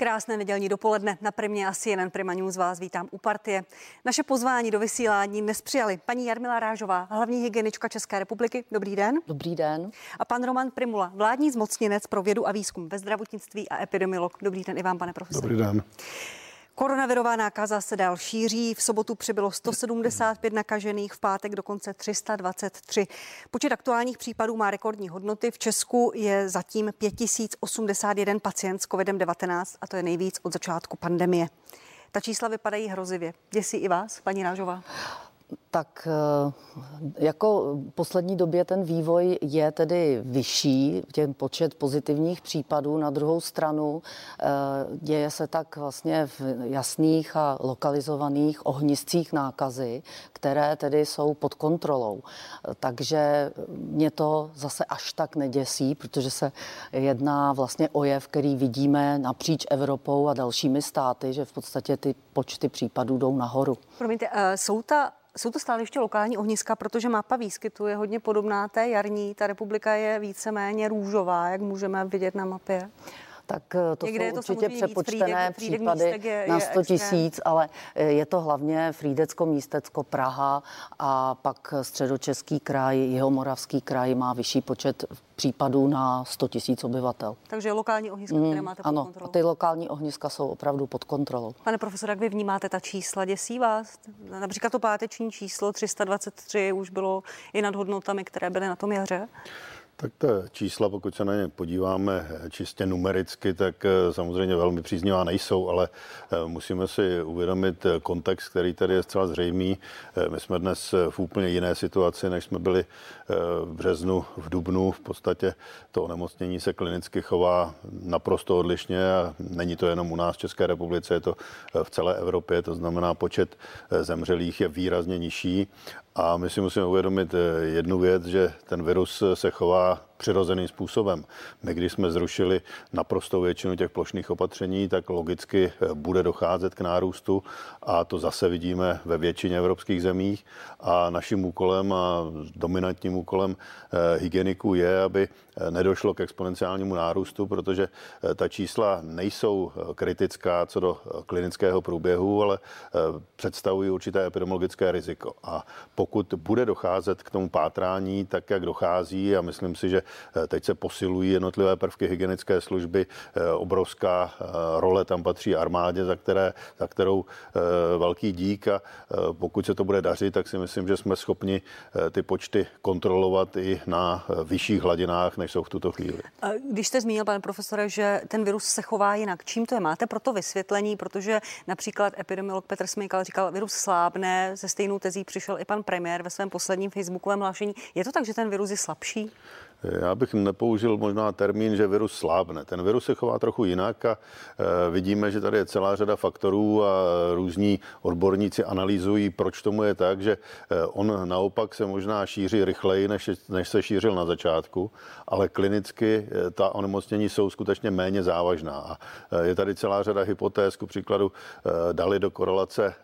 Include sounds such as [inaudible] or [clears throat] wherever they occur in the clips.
Krásné nedělní dopoledne. Na primě asi jeden Prima News vás vítám u partie. Naše pozvání do vysílání dnes přijali paní Jarmila Rážová, hlavní hygienička České republiky. Dobrý den. Dobrý den. A pan Roman Primula, vládní zmocněnec pro vědu a výzkum ve zdravotnictví a epidemiolog. Dobrý den i vám, pane profesor. Dobrý den. Koronavirová nákaza se dál šíří. V sobotu přibylo 175 nakažených, v pátek dokonce 323. Počet aktuálních případů má rekordní hodnoty. V Česku je zatím 5081 pacient s COVID-19 a to je nejvíc od začátku pandemie. Ta čísla vypadají hrozivě. Děsí i vás, paní Rážová? Tak eh, jako v poslední době ten vývoj je tedy vyšší, ten počet pozitivních případů. Na druhou stranu eh, děje se tak vlastně v jasných a lokalizovaných ohniscích nákazy, které tedy jsou pod kontrolou. Takže mě to zase až tak neděsí, protože se jedná vlastně o jev, který vidíme napříč Evropou a dalšími státy, že v podstatě ty počty případů jdou nahoru. Promiňte, eh, jsou ta jsou to stále ještě lokální ohniska, protože mapa výskytu je hodně podobná té jarní. Ta republika je víceméně růžová, jak můžeme vidět na mapě tak eh, to Někde jsou to určitě přepočtené Frídek, případy je, na 100 tisíc, ale eh, je to hlavně Frídecko, Místecko, Praha a pak středočeský kraj, jeho moravský kraj má vyšší počet případů na 100 tisíc obyvatel. Takže lokální ohniska, mm, které máte pod ano, kontrolou. ty lokální ohniska jsou opravdu pod kontrolou. Pane profesor, jak vy vnímáte ta čísla? Děsí vás? Například to páteční číslo 323 už bylo i nad hodnotami, které byly na tom jaře? Tak ta čísla, pokud se na ně podíváme čistě numericky, tak eh, samozřejmě velmi příznivá nejsou, ale eh, musíme si uvědomit eh, kontext, který tady je zcela zřejmý. My jsme dnes v úplně jiné situaci, než jsme byli v březnu, v dubnu. V podstatě to onemocnění se klinicky chová naprosto odlišně a není to jenom u nás v České republice, je to v celé Evropě, to znamená počet zemřelých je výrazně nižší a my si musíme uvědomit jednu věc, že ten virus se chová přirozeným způsobem. My, když jsme zrušili naprostou většinu těch plošných opatření, tak logicky eh, bude docházet k nárůstu a to zase vidíme ve většině evropských zemích. A naším úkolem a dominantním úkolem eh, hygieniků je, aby eh, nedošlo k exponenciálnímu nárůstu, protože ta čísla nejsou kritická co do klinického průběhu, ale představují určité epidemiologické riziko. A pokud bude docházet k tomu pátrání, tak jak dochází, a myslím si, že teď se posilují jednotlivé prvky hygienické služby. Eh, obrovská eh, role tam patří armádě, za, které, za kterou velký dík a pokud se to bude dařit, tak si myslím, že jsme schopni ty počty kontrolovat i na vyšších hladinách, než jsou v tuto chvíli. Když jste zmínil, pane profesore, že ten virus se chová jinak, čím to je? Máte proto vysvětlení, protože například epidemiolog Petr Smykal říkal, virus slábne, ze stejnou tezí přišel i pan premiér ve svém posledním facebookovém hlášení. Je to tak, že ten virus je slabší? Já bych nepoužil možná termín, že virus slábne. Ten virus se chová trochu jinak a e, vidíme, že tady je celá řada faktorů a různí odborníci analýzují, proč tomu je tak, že e, on naopak se možná šíří rychleji, než, než se šířil na začátku, ale klinicky e, ta onemocnění jsou skutečně méně závažná. A je tady celá řada hypotéz, ku příkladu dali do korelace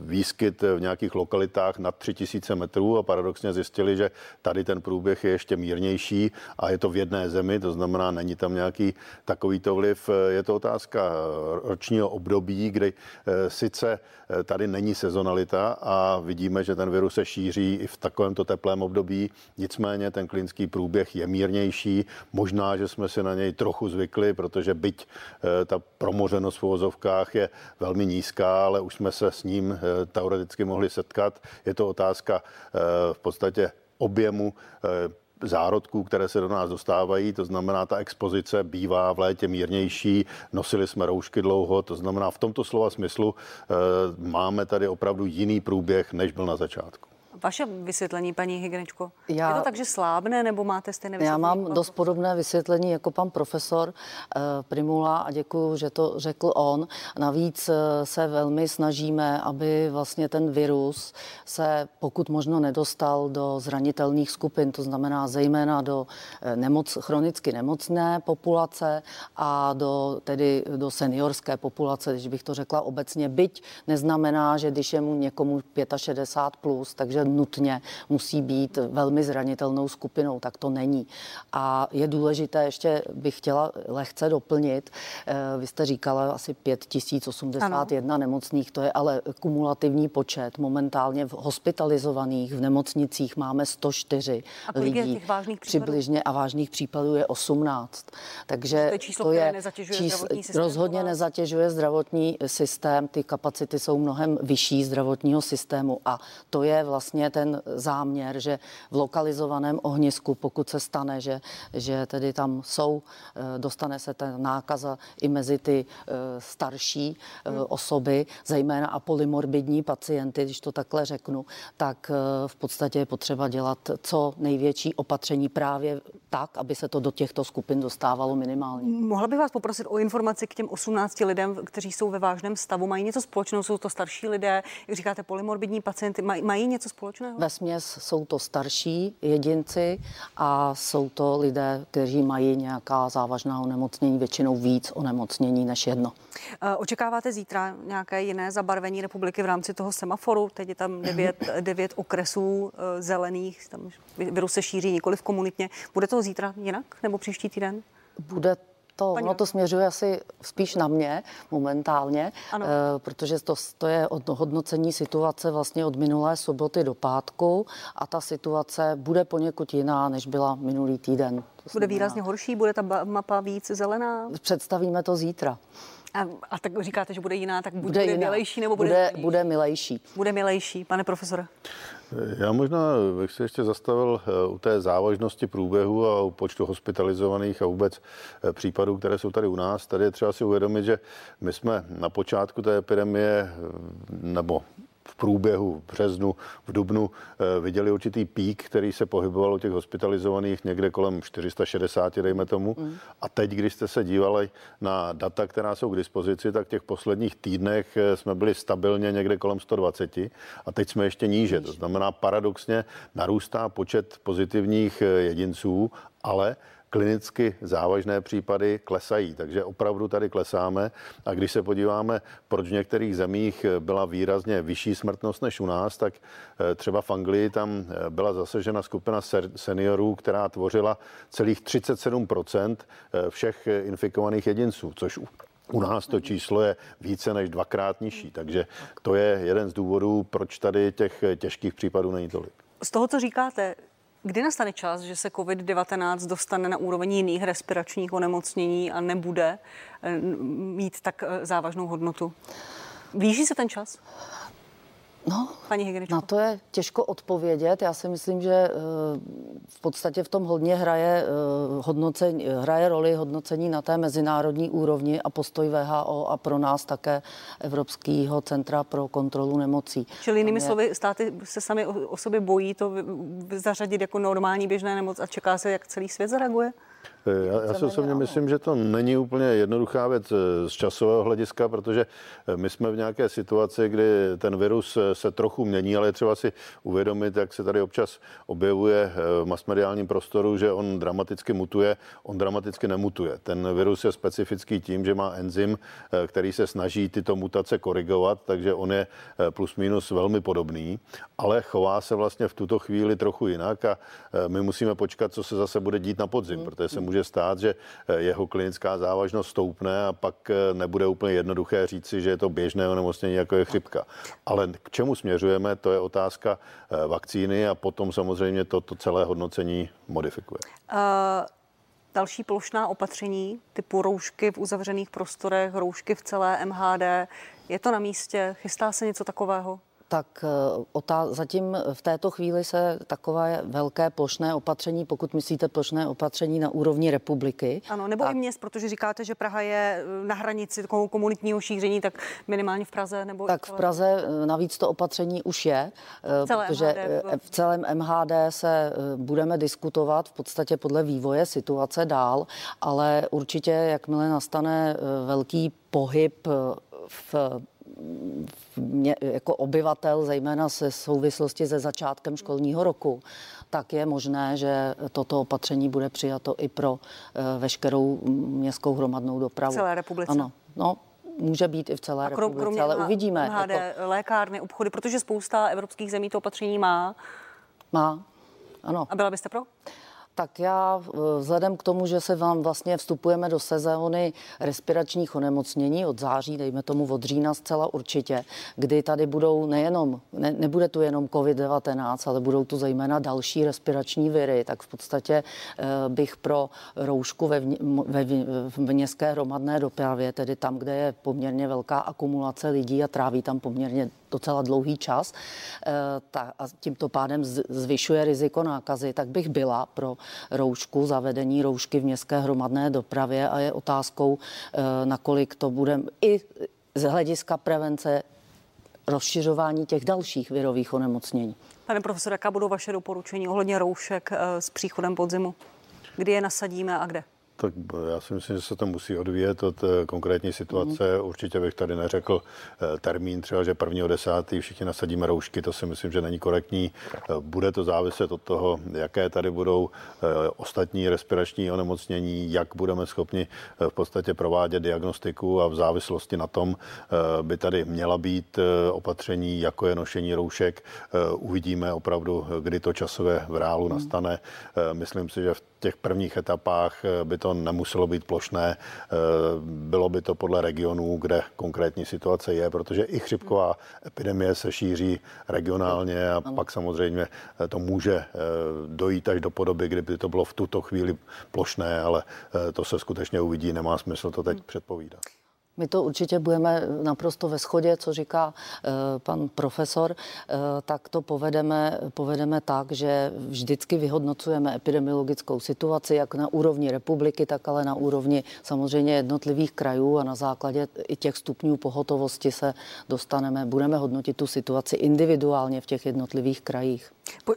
výskyt v nějakých lokalitách nad 3000 metrů a paradoxně zjistili, že tady ten průběh je ještě mírnější levnější a je to v jedné zemi, to znamená, není tam nějaký takovýto vliv. Je to otázka ročního období, kdy eh, sice eh, tady není sezonalita a vidíme, že ten virus se šíří i v takovémto teplém období, nicméně ten klinický průběh je mírnější. Možná, že jsme si na něj trochu zvykli, protože byť eh, ta promořenost v uvozovkách je velmi nízká, ale už jsme se s ním teoreticky mohli setkat. Je to otázka v podstatě objemu zárodků, které se do nás dostávají, to znamená, ta expozice bývá v létě mírnější, nosili jsme roušky dlouho, to znamená, v tomto slova smyslu e, máme tady opravdu jiný průběh, než byl na začátku. Vaše vysvětlení, paní Hygnečko, já, je to tak, že slábne, nebo máte stejné vysvětlení? Já mám dost podobné vysvětlení jako pan profesor eh, Primula a děkuji, že to řekl on. Navíc eh, se velmi snažíme, aby vlastně ten virus se pokud možno nedostal do zranitelných skupin, to znamená zejména do eh, nemoc, chronicky nemocné populace a do, tedy do seniorské populace, když bych to řekla obecně. Byť neznamená, že když je mu někomu 65+, plus, takže nutně musí být velmi zranitelnou skupinou, tak to není. A je důležité, ještě bych chtěla lehce doplnit, eh, vy jste říkala asi 5081 ano. nemocných, to je ale kumulativní počet. Momentálně v hospitalizovaných v nemocnicích máme 104 a lidí. těch vážných přibližně a vážných případů je 18. Takže to je číslo, to je nezatěžuje číslo, systém. Rozhodně nezatěžuje zdravotní systém, ty kapacity jsou mnohem vyšší zdravotního systému a to je vlastně ten záměr, že v lokalizovaném ohnisku, pokud se stane, že, že tedy tam jsou, eh, dostane se ta nákaza i mezi ty eh, starší eh, hmm. osoby, zejména a polymorbidní pacienty, když to takhle řeknu, tak v podstatě je potřeba dělat co největší opatření právě tak, aby se to do těchto skupin dostávalo minimálně. Mohla bych vás poprosit o informaci k těm 18 lidem, kteří jsou ve vážném stavu. Mají něco společného? Jsou to starší lidé, jak říkáte, polymorbidní pacienty. Mají, mají něco společného? Ve směs jsou to starší jedinci a jsou to lidé, kteří mají nějaká závažná onemocnění, většinou víc onemocnění než jedno. Eh, očekáváte zítra nějaké jiné zabarvení republiky v rámci toho semaforu? Teď je tam [laughs] devět, devět okresů eh, zelených, tam virus se šíří nikoli v komunitně. Bude to zítra jinak nebo příští týden? Bude to, ono to směřuje asi spíš na mě momentálně, ano. E, protože to, to je od hodnocení situace vlastně od minulé soboty do pátku a ta situace bude poněkud jiná, než byla minulý týden. Bude výrazně horší, bude ta mapa víc zelená? Představíme to zítra. A, a tak říkáte, že bude jiná, tak bude, bude milejší nebo bude Bude, bude milejší. Bude milejší, pane profesore. Já možná bych se ještě zastavil eh, u té závažnosti průběhu a u počtu hospitalizovaných a vůbec eh, případů, které jsou tady u nás. Tady je třeba si uvědomit, že my jsme na počátku té epidemie, eh, nebo v průběhu v březnu, v dubnu eh, viděli určitý pík, který se pohyboval u těch hospitalizovaných někde kolem 460, dejme tomu. Mm. A teď, když jste se dívali na data, která jsou k dispozici, tak v těch posledních týdnech eh, jsme byli stabilně někde kolem 120 a teď jsme ještě níže. To znamená, paradoxně narůstá počet pozitivních eh, jedinců, ale klinicky závažné případy klesají, takže opravdu tady klesáme. A když se podíváme, proč v některých zemích byla výrazně vyšší smrtnost než u nás, tak eh, třeba v Anglii tam eh, byla zasežena skupina seniorů, která tvořila celých 37 eh, všech infikovaných jedinců, což u nás to číslo je více než dvakrát nižší, takže to je jeden z důvodů, proč tady těch těžkých případů není tolik. Z toho, co říkáte, Kdy nastane čas, že se COVID-19 dostane na úroveň jiných respiračních onemocnění a nebude eh, mít tak eh, závažnou hodnotu? Blíží se ten čas? No, Paní Hygieničko. na to je těžko odpovědět. Já si myslím, že eh, v podstatě v tom hodně hraje, eh, hodnocení, hraje roli hodnocení na té mezinárodní úrovni a postoj VHO a pro nás také Evropského centra pro kontrolu nemocí. Čili jinými slovy, státy se sami o, o sobě bojí to zařadit jako normální běžné nemoc a čeká se, jak celý svět zareaguje? Eh, já, já si osobně myslím, že to není úplně jednoduchá věc eh, z časového hlediska, protože eh, my jsme v nějaké situaci, kdy ten virus se trochu mění, ale je třeba si uvědomit, jak se tady občas objevuje v masmediálním prostoru, že on dramaticky mutuje, on dramaticky nemutuje. Ten virus je specifický tím, že má enzym, který se snaží tyto mutace korigovat, takže on je plus minus velmi podobný, ale chová se vlastně v tuto chvíli trochu jinak a my musíme počkat, co se zase bude dít na podzim, hmm. protože se může stát, že eh, jeho klinická závažnost stoupne a pak eh, nebude úplně jednoduché říci, že je to běžné onemocnění, jako je chřipka. Ale k čemu směřujeme, to je otázka eh, vakcíny a potom samozřejmě to, to celé hodnocení modifikuje. Uh... Další plošná opatření typu roušky v uzavřených prostorech, roušky v celé MHD. Je to na místě? Chystá se něco takového? Tak eh, otá- zatím v této chvíli se takové velké plošné opatření, pokud myslíte plošné opatření na úrovni republiky. Ano, nebo tak, i měst, protože říkáte, že Praha je eh, na hranici takovou komunitního šíření, tak minimálně v Praze nebo... Tak v Praze eh, navíc to opatření už je, Celé protože MHD. v celém MHD se budeme diskutovat v podstatě podle vývoje situace dál, ale určitě, jakmile nastane velký pohyb v mě, jako obyvatel, zejména se souvislosti se začátkem školního roku, tak je možné, že toto opatření bude přijato i pro uh, veškerou městskou hromadnou dopravu. Celé republice. Ano, no, může být i v celé krom, republice, ale uvidíme. MHD, jako... lékárny, obchody, protože spousta evropských zemí to opatření má. Má, ano. A byla byste pro? Tak já eh, vzhledem k tomu, že se vám vlastně vstupujeme do sezóny respiračních onemocnění od září, dejme tomu od října zcela určitě, kdy tady budou nejenom, ne, nebude tu jenom COVID-19, ale budou tu zejména další respirační viry, tak v podstatě eh, bych pro roušku ve, ve, v městské hromadné dopravě, tedy tam, kde je poměrně velká akumulace lidí a tráví tam poměrně docela dlouhý čas eh, ta, a tímto pádem zvyšuje riziko nákazy, tak bych byla pro roušku, zavedení roušky v městské hromadné dopravě a je otázkou, eh, nakolik to bude i z hlediska prevence rozšiřování těch dalších virových onemocnění. Pane profesore, jaká budou vaše doporučení ohledně roušek eh, s příchodem podzimu? Kdy je nasadíme a kde? Tak já si myslím, že se to musí odvíjet od eh, konkrétní situace. Mm. Určitě bych tady neřekl eh, termín třeba, že prvního desátý všichni nasadíme roušky, to si myslím, že není korektní. Eh, bude to záviset od toho, jaké tady budou ostatní respirační onemocnění, jak budeme schopni v podstatě provádět diagnostiku a v závislosti na tom by tady měla být opatření, jako je nošení roušek. Uvidíme opravdu, kdy to časové v reálu mm. nastane. Myslím si, že v těch prvních etapách by to to nemuselo být plošné. Eh, bylo by to podle regionů, kde konkrétní situace je, protože i chřipková epidemie se šíří regionálně a pak samozřejmě eh, to může eh, dojít až do podoby, kdyby to bylo v tuto chvíli plošné, ale to se skutečně uvidí, nemá smysl to teď předpovídat. My to určitě budeme naprosto ve shodě, co říká uh, pan profesor, uh, tak to povedeme, povedeme tak, že vždycky vyhodnocujeme epidemiologickou situaci, jak na úrovni republiky, tak ale na úrovni samozřejmě jednotlivých krajů a na základě i těch stupňů pohotovosti se dostaneme, budeme hodnotit tu situaci individuálně v těch jednotlivých krajích.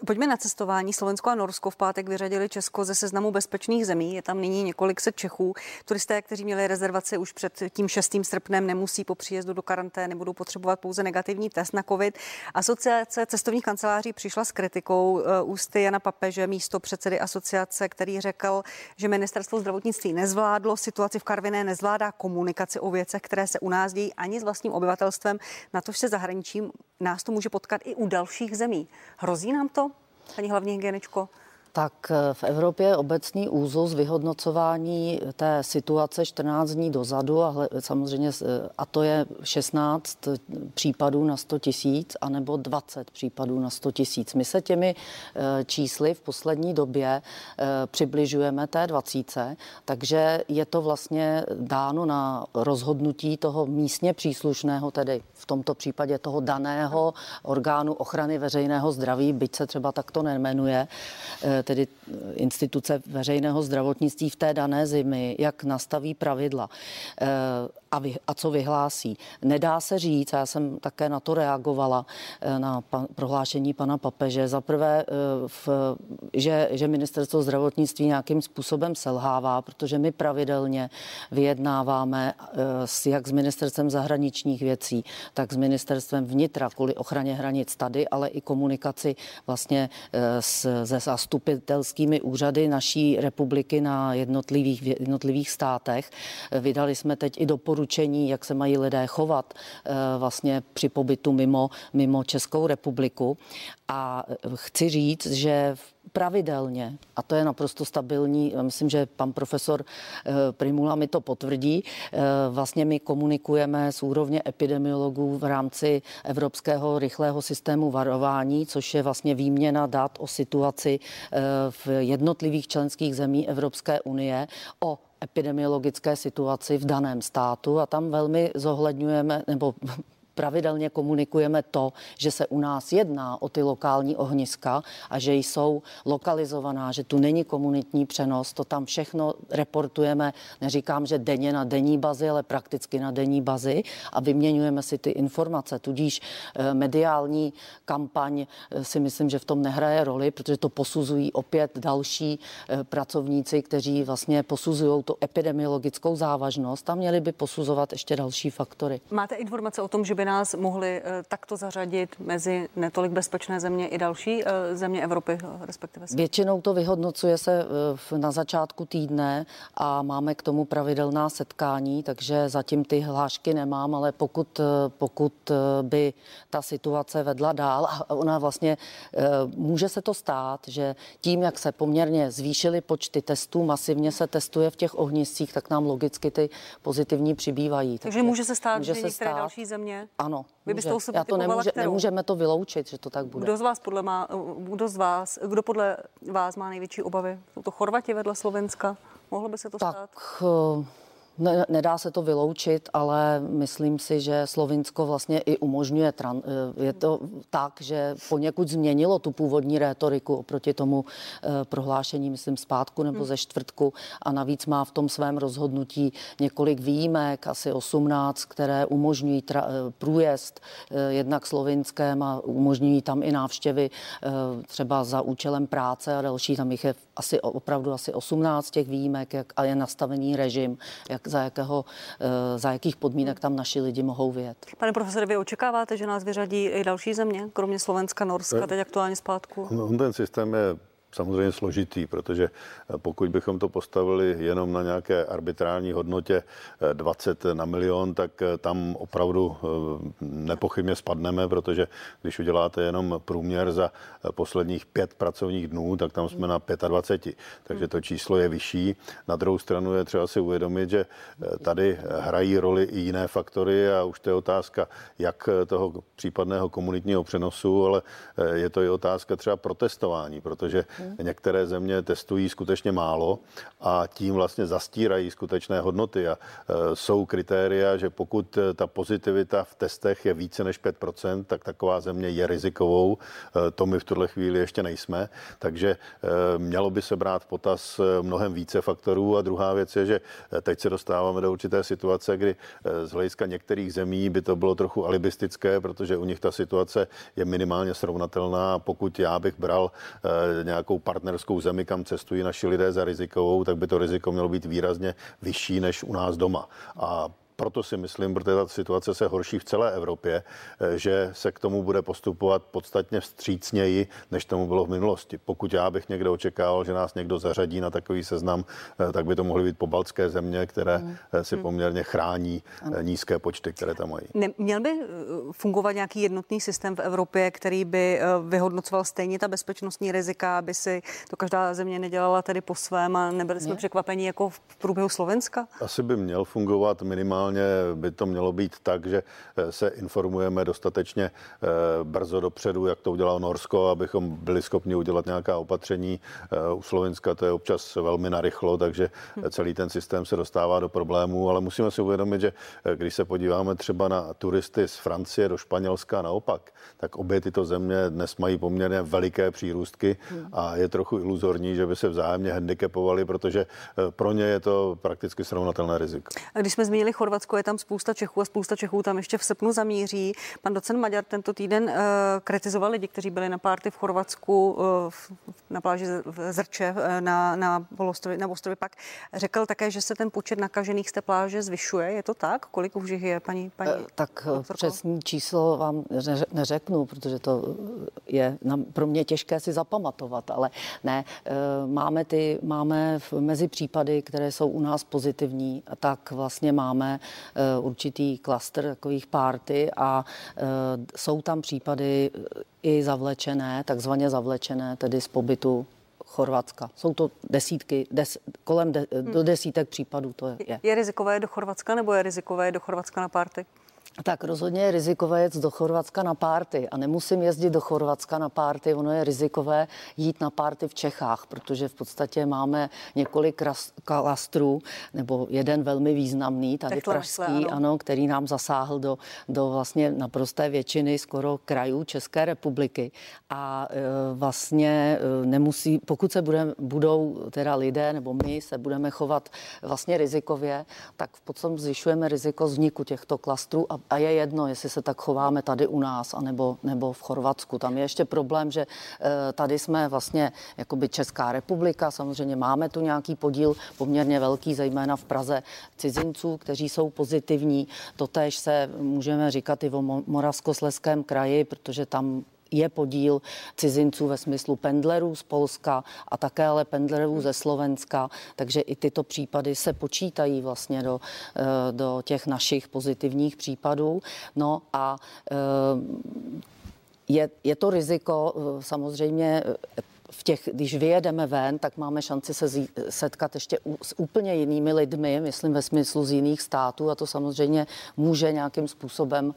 Pojďme na cestování. Slovensko a Norsko v pátek vyřadili Česko ze seznamu bezpečných zemí. Je tam nyní několik set Čechů. Turisté, kteří měli rezervaci už před tím 6. srpnem, nemusí po příjezdu do karantény, budou potřebovat pouze negativní test na COVID. Asociace cestovních kanceláří přišla s kritikou eh, ústy Jana Papeže, místo předsedy asociace, který řekl, že ministerstvo zdravotnictví nezvládlo situaci v Karviné, nezvládá komunikaci o věcech, které se u nás dějí ani s vlastním obyvatelstvem, na to se zahraničím nás to může potkat i u dalších zemí. Hrozí nám to, paní hlavní hygieničko? Tak eh, v Evropě je obecný úzus vyhodnocování té situace 14 dní dozadu a samozřejmě eh, a to je 16 případů na 100 tisíc anebo 20 případů na 100 tisíc. My se těmi eh, čísly v poslední době přibližujeme té 20, takže je to vlastně dáno na rozhodnutí toho místně příslušného, tedy v tomto případě toho daného orgánu ochrany veřejného zdraví, byť se třeba takto nemenuje tedy instituce veřejného zdravotnictví v té dané zimy, jak nastaví pravidla eh, a, vy, a co vyhlásí. Nedá se říct, já jsem také na to reagovala, eh, na pan, prohlášení pana Papeže, za prvé, eh, v, že, že ministerstvo zdravotnictví nějakým způsobem selhává, protože my pravidelně vyjednáváme s, jak s ministerstvem zahraničních věcí, tak s ministerstvem vnitra kvůli ochraně hranic tady, ale i komunikaci vlastně s, se zastupitelskými úřady naší republiky na jednotlivých, jednotlivých státech. Vydali jsme teď i doporučení, jak se mají lidé chovat eh, vlastně při pobytu mimo, mimo Českou republiku. A chci říct, že v pravidelně, a to je naprosto stabilní, myslím, že pan profesor eh, Primula mi to potvrdí, eh, vlastně my komunikujeme s úrovně epidemiologů v rámci Evropského rychlého systému varování, což je vlastně výměna dat o situaci eh, v jednotlivých členských zemí Evropské unie, o epidemiologické situaci v daném státu. A tam velmi zohledňujeme nebo pravidelně komunikujeme to, že se u nás jedná o ty lokální ohniska a že jsou lokalizovaná, že tu není komunitní přenos. To tam všechno reportujeme, neříkám, že denně na denní bazi, ale prakticky na denní bazi a vyměňujeme si ty informace. Tudíž eh, mediální kampaň eh, si myslím, že v tom nehraje roli, protože to posuzují opět další eh, pracovníci, kteří vlastně posuzují tu epidemiologickou závažnost a měli by posuzovat ještě další faktory. Máte informace o tom, že by nás mohly takto zařadit mezi netolik bezpečné země i další země Evropy, respektive svět? Většinou to vyhodnocuje se na začátku týdne a máme k tomu pravidelná setkání, takže zatím ty hlášky nemám, ale pokud, pokud by ta situace vedla dál a ona vlastně může se to stát, že tím, jak se poměrně zvýšily počty testů, masivně se testuje v těch ohniscích, tak nám logicky ty pozitivní přibývají. Takže, takže může se stát, může že se některé stát, další země? Ano. Vy byste může. Já to nemůže, nemůžeme to vyloučit, že to tak bude. Kdo z vás podle, má, kdo z vás, kdo podle vás má největší obavy? Jsou to Chorvati vedle Slovenska? Mohlo by se to tak, stát? Ne, nedá se to vyloučit, ale myslím si, že Slovinsko vlastně i umožňuje. Tran, eh, je to tak, že poněkud změnilo tu původní rétoriku oproti tomu eh, prohlášení, myslím, zpátku nebo hmm. ze čtvrtku a navíc má v tom svém rozhodnutí několik výjimek, asi 18, které umožňují tra, eh, průjezd jednak slovinském a umožňují tam i návštěvy třeba za účelem práce a další. Tam jich je asi opravdu asi 18 těch výjimek jak, a je nastavený režim, jak za, jakého, eh, za jakých podmínek tam naši lidi mohou vyjet. Pane profesore, vy očekáváte, že nás vyřadí i další země, kromě Slovenska, Norska, teď aktuálně zpátku? No, ten systém je samozřejmě složitý, protože eh, pokud bychom to postavili jenom na nějaké arbitrální hodnotě 20 eh, na milion, tak eh, tam opravdu nepochybně spadneme, protože když uděláte jenom průměr za posledních pět pracovních dnů, tak tam jsme na 25. Takže to číslo je vyšší. Na druhou stranu je třeba si uvědomit, že tady hrají roli i jiné faktory a už to je otázka jak toho případného komunitního přenosu, ale je to i otázka třeba protestování, protože Hmm. Některé země testují skutečně málo a tím vlastně zastírají skutečné hodnoty a e, jsou kritéria, že pokud e, ta pozitivita v testech je více než 5%, tak taková země je rizikovou. E, to my v tuhle chvíli ještě nejsme, takže mělo by se brát v potaz mnohem více faktorů a druhá věc je, že teď se dostáváme do určité situace, kdy z hlediska některých zemí by to bylo trochu alibistické, protože u nich ta situace je minimálně srovnatelná. Pokud já bych bral nějakou nějakou partnerskou zemi, kam cestují naši lidé za rizikovou, tak by to riziko mělo být výrazně vyšší než u nás doma. A proto si myslím, protože ta situace se horší v celé Evropě, eh, že se k tomu bude postupovat podstatně vstřícněji, než tomu bylo v minulosti. Pokud já bych někdo očekával, že nás někdo zařadí na takový seznam, eh, tak by to mohly být pobaltské země, které mm. si mm. poměrně chrání ano. nízké počty, které tam mají. Měl by fungovat nějaký jednotný systém v Evropě, který by vyhodnocoval stejně ta bezpečnostní rizika, aby si to každá země nedělala tedy po svém a nebyli jsme překvapení jako v průběhu Slovenska? Asi by měl fungovat minimálně minimálně by to mělo být tak, že eh, se informujeme dostatečně eh, brzo dopředu, jak to udělalo Norsko, abychom byli schopni udělat nějaká opatření. Eh, u Slovenska to je občas velmi narychlo, takže celý ten systém se dostává do problémů, ale musíme si uvědomit, že když se podíváme třeba na turisty z Francie do Španělska naopak, tak obě tyto země dnes mají poměrně veliké přírůstky a je trochu iluzorní, že by se vzájemně handicapovali, protože pro ně je to prakticky srovnatelné riziko. A když jsme zmínili Chorvatsko, Chorvatsko je tam spousta Čechů a spousta Čechů tam ještě v srpnu zamíří. Pan docent Maďar tento týden uh, kritizoval lidi, kteří byli na párty v Chorvatsku uh, na pláži Zrče uh, na, na, Polostrově, na ostrově pak. Řekl také, že se ten počet nakažených z té pláže zvyšuje. Je to tak? Kolik už jich je, paní, paní uh, Tak doktorko? přesný číslo vám neřeknu, protože to je pro mě těžké si zapamatovat, ale ne, máme ty, máme mezi případy, které jsou u nás pozitivní, tak vlastně máme určitý klaster takových párty a eh, jsou tam případy eh, i zavlečené, takzvaně zavlečené, tedy z pobytu Chorvatska. Jsou to desítky, des, kolem de, do desítek případů to je. Je rizikové do Chorvatska nebo je rizikové do Chorvatska na párty? Tak rozhodně je rizikové jet do Chorvatska na párty a nemusím jezdit do Chorvatska na párty, ono je rizikové jít na párty v Čechách, protože v podstatě máme několik klastrů, nebo jeden velmi významný, tady tak pražský, ano. ano, který nám zasáhl do, do vlastně naprosté většiny skoro krajů České republiky a e, vlastně e, nemusí, pokud se bude, budou teda lidé nebo my se budeme chovat vlastně rizikově, tak v potom zvyšujeme riziko vzniku těchto klastrů a a je jedno, jestli se tak chováme tady u nás, anebo, nebo v Chorvatsku. Tam je ještě problém, že eh, tady jsme vlastně jakoby Česká republika, samozřejmě máme tu nějaký podíl poměrně velký, zejména v Praze cizinců, kteří jsou pozitivní. Totéž se můžeme říkat i o Moravskosleském kraji, protože tam je podíl cizinců ve smyslu pendlerů z Polska a také ale pendlerů ze Slovenska, takže i tyto případy se počítají vlastně do, eh, do těch našich pozitivních případů. No a eh, je, je to riziko eh, samozřejmě v těch, když vyjedeme ven, tak máme šanci se zí, setkat ještě u, s úplně jinými lidmi, myslím ve smyslu z jiných států a to samozřejmě může nějakým způsobem uh,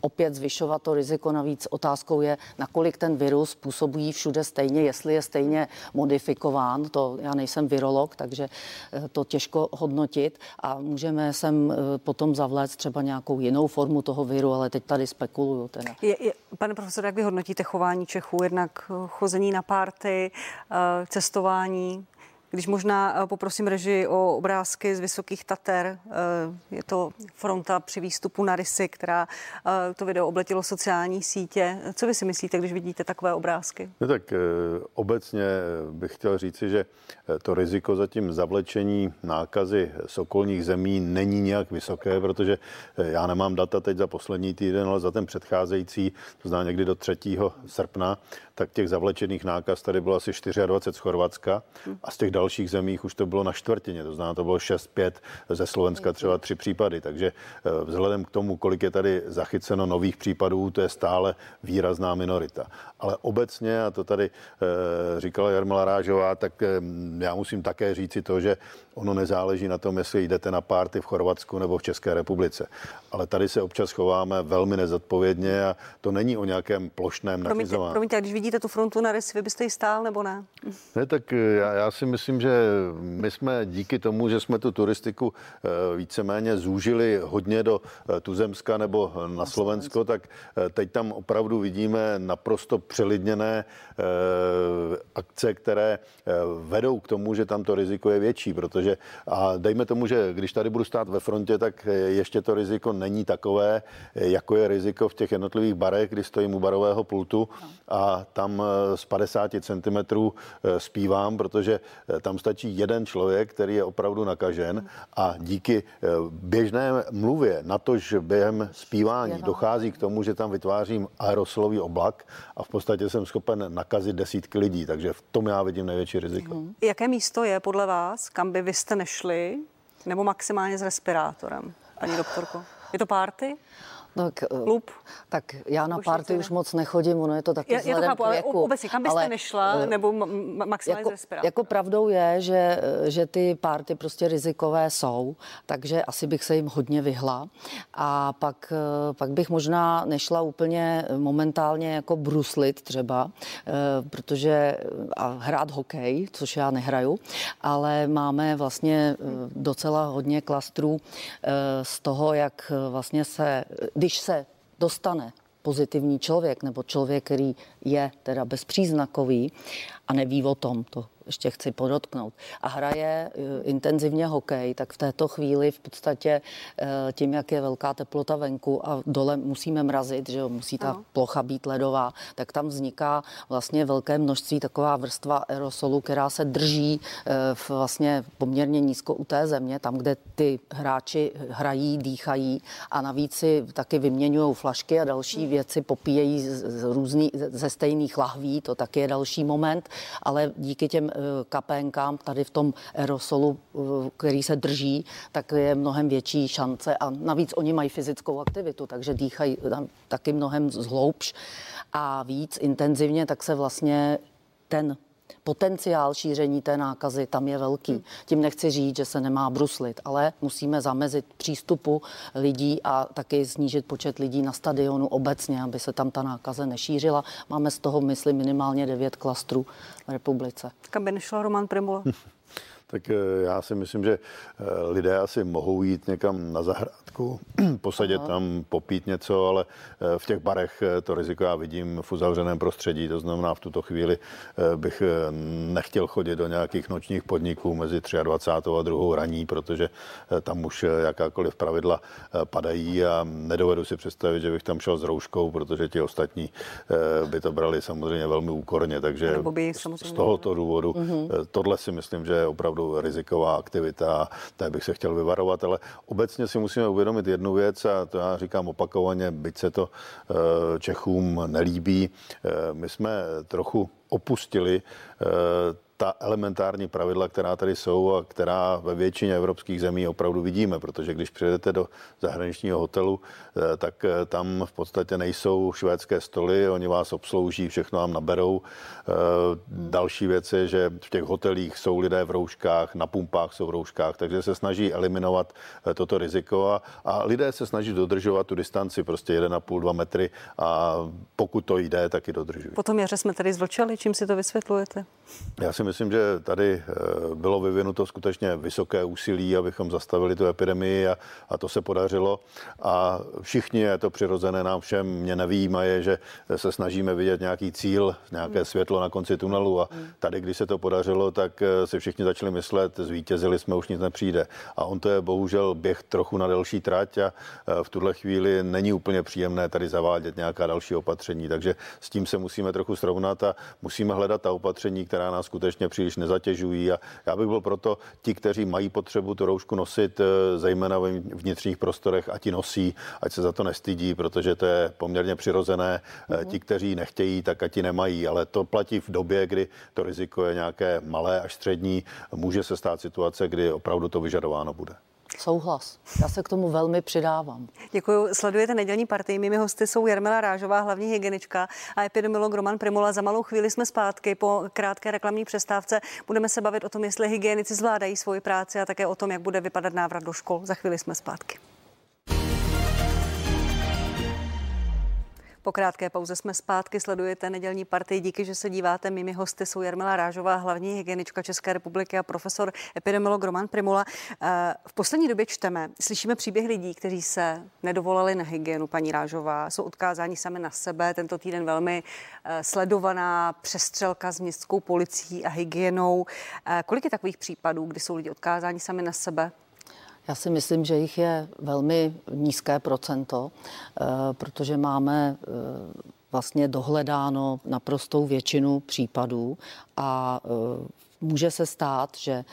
opět zvyšovat to riziko. Navíc otázkou je, nakolik ten virus působí všude stejně, jestli je stejně modifikován. To já nejsem virolog, takže eh, to těžko hodnotit a můžeme sem eh, potom zavléct třeba nějakou jinou formu toho viru, ale teď tady spekuluju. Teda. Je, je, pane profesor, jak vy hodnotíte chování Čechů? Jednak eh, chození na párty, cestování, když možná eh, poprosím režii o obrázky z Vysokých Tater, eh, je to fronta při výstupu na Rysy, která eh, to video obletilo sociální sítě. Co vy si myslíte, když vidíte takové obrázky? No tak obecně bych chtěl říci, že to riziko zatím zavlečení nákazy z okolních zemí není nějak vysoké, protože já nemám data teď za poslední týden, ale za ten předcházející, to znamená někdy do 3. srpna, tak těch zavlečených nákaz tady bylo asi 24 z Chorvatska a z těch dalších zemích už to bylo na čtvrtině, to znamená, to bylo 6-5 ze Slovenska třeba tři případy, takže eh, vzhledem k tomu, kolik je tady zachyceno nových případů, to je stále výrazná minorita. Ale obecně, a to tady eh, říkala Jarmila Rážová, tak eh, já musím také říci to, že ono nezáleží na tom, jestli jdete na párty v Chorvatsku nebo v České republice. Ale tady se občas chováme velmi nezodpovědně a to není o nějakém plošném nařizování. Promiňte, když vidíte tu frontu na rys, vy byste ji stál nebo ne? Ne, tak já, já si myslím, že my jsme díky tomu, že jsme tu turistiku eh, víceméně zúžili hodně do eh, Tuzemska nebo na Slovensko, tak eh, teď tam opravdu vidíme naprosto přelidněné akce, které vedou k tomu, že tam to riziko je větší, protože a dejme tomu, že když tady budu stát ve frontě, tak ještě to riziko není takové, jako je riziko v těch jednotlivých barech, kdy stojím u barového pultu a tam z 50 cm zpívám, protože tam stačí jeden člověk, který je opravdu nakažen a díky eh, běžné mluvě na to, že během zpívání dochází k tomu, že tam vytvářím aerosolový oblak a v podstatě jsem schopen nakazit desítky lidí, takže v tom já vidím největší riziko. Mm. Jaké místo je podle vás, kam by vy jste nešli, nebo maximálně s respirátorem, paní doktorko? Je to párty? Tak, eh, Klub? Tak já na party už moc nechodím, ono je to taky já, já to chápu, ale obecně, kam byste ale, nešla, uh, nebo maximálně jako, z Jako pravdou je, že, že ty party prostě rizikové jsou, takže asi bych se jim hodně vyhla. A pak, eh, pak bych možná nešla úplně momentálně jako bruslit třeba, protože a hrát hokej, což já nehraju, ale máme vlastně docela hodně klastrů z toho, jak vlastně se, když se dostane pozitivní člověk nebo člověk, který je teda bezpříznakový a neví o tom, to ještě chci podotknout, a hraje eh, intenzivně hokej, tak v této chvíli v podstatě eh, tím, jak je velká teplota venku a dole musíme mrazit, že jo, musí ta no. plocha být ledová, tak tam vzniká vlastně velké množství taková vrstva aerosolu, která se drží eh, v vlastně poměrně nízko u té země, tam, kde ty hráči hrají, dýchají a navíc si taky vyměňují flašky a další hmm. věci, popíjejí z, z různý, ze stejných lahví, to taky je další moment, ale díky těm kapénkám tady v tom aerosolu, eh, který se drží, tak je mnohem větší šance a navíc oni mají fyzickou aktivitu, takže dýchají taky mnohem zhloubš a víc intenzivně, tak se vlastně ten potenciál šíření té nákazy tam je velký. Hmm. Tím nechci říct, že se nemá bruslit, ale musíme zamezit přístupu lidí a taky snížit počet lidí na stadionu obecně, aby se tam ta nákaze nešířila. Máme z toho, myslím, minimálně devět klastrů v republice. Kam by nešla Roman Primula? [laughs] Tak já si myslím, že lidé asi mohou jít někam na zahrádku, [clears throat] posadit Aha. tam, popít něco, ale v těch barech to riziko já vidím v uzavřeném prostředí, to znamená v tuto chvíli bych nechtěl chodit do nějakých nočních podniků mezi 23. a 2. raní, protože tam už jakákoliv pravidla padají a nedovedu si představit, že bych tam šel s rouškou, protože ti ostatní by to brali samozřejmě velmi úkorně, takže z tohoto důvodu mm-hmm. tohle si myslím, že je opravdu riziková aktivita, té bych se chtěl vyvarovat, ale obecně si musíme uvědomit jednu věc a to já říkám opakovaně, byť se to eh, Čechům nelíbí, eh, my jsme trochu opustili ta elementární pravidla, která tady jsou a která ve většině evropských zemí opravdu vidíme, protože když přijedete do zahraničního hotelu, eh, tak eh, tam v podstatě nejsou švédské stoly, oni vás obslouží, všechno vám naberou. Eh, další věc je, že v těch hotelích jsou lidé v rouškách, na pumpách jsou v rouškách, takže se snaží eliminovat toto riziko a, a lidé se snaží dodržovat tu distanci, prostě 1,5-2 metry a pokud to jde, tak i dodržují. Potom jaře jsme tady zvlčeli, čím si to vysvětlujete? Já si myslím, že tady eh, bylo vyvinuto skutečně vysoké úsilí, abychom zastavili tu epidemii a, a to se podařilo. A všichni, je to přirozené nám všem, mě nevýjímaje, že se snažíme vidět nějaký cíl, nějaké světlo na konci tunelu. A tady, když se to podařilo, tak eh, si všichni začali myslet, zvítězili jsme, už nic nepřijde. A on to je bohužel běh trochu na delší trať a eh, v tuhle chvíli není úplně příjemné tady zavádět nějaká další opatření. Takže s tím se musíme trochu srovnat a musíme hledat ta opatření, která nás skutečně příliš nezatěžují. A já bych byl proto ti, kteří mají potřebu tu roušku nosit, eh, zejména v vnitřních prostorech, ať ji nosí, ať se za to nestydí, protože to je poměrně přirozené. Mm-hmm. Ti, kteří nechtějí, tak ať ji nemají. Ale to platí v době, kdy to riziko je nějaké malé až střední. Může se stát situace, kdy opravdu to vyžadováno bude. Souhlas. Já se k tomu velmi přidávám. Děkuji. Sledujete nedělní partii. Mými hosty jsou Jarmila Rážová, hlavní hygienička a epidemiolog Roman Primula. Za malou chvíli jsme zpátky po krátké reklamní přestávce. Budeme se bavit o tom, jestli hygienici zvládají svoji práci a také o tom, jak bude vypadat návrat do škol. Za chvíli jsme zpátky. Po krátké pauze jsme zpátky, sledujete nedělní partii. Díky, že se díváte. Mými hosty jsou Jarmila Rážová, hlavní hygienička České republiky a profesor epidemiolog Roman Primula. Eh, v poslední době čteme, slyšíme příběh lidí, kteří se nedovolali na hygienu, paní Rážová, jsou odkázáni sami na sebe. Tento týden velmi eh, sledovaná přestřelka s městskou policií a hygienou. Eh, kolik je takových případů, kdy jsou lidi odkázáni sami na sebe? Já si myslím, že jich je velmi nízké procento, eh, protože máme eh, vlastně dohledáno naprostou většinu případů a eh, může se stát, že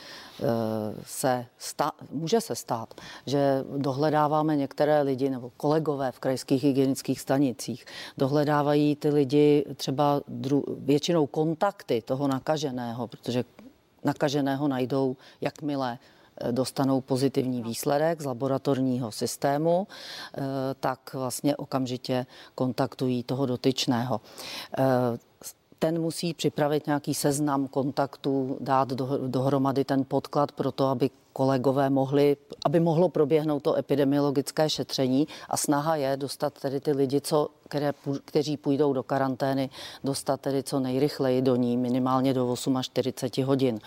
se sta, může se stát, že dohledáváme některé lidi nebo kolegové v krajských hygienických stanicích, dohledávají ty lidi třeba dru, většinou kontakty toho nakaženého, protože nakaženého najdou, jakmile dostanou pozitivní výsledek z laboratorního systému, eh, tak vlastně okamžitě kontaktují toho dotyčného. Eh, ten musí připravit nějaký seznam kontaktů, dát dohromady ten podklad pro to, aby kolegové mohli, aby mohlo proběhnout to epidemiologické šetření a snaha je dostat tedy ty lidi, co, které, kteří půjdou do karantény, dostat tedy co nejrychleji do ní, minimálně do 48 hodin.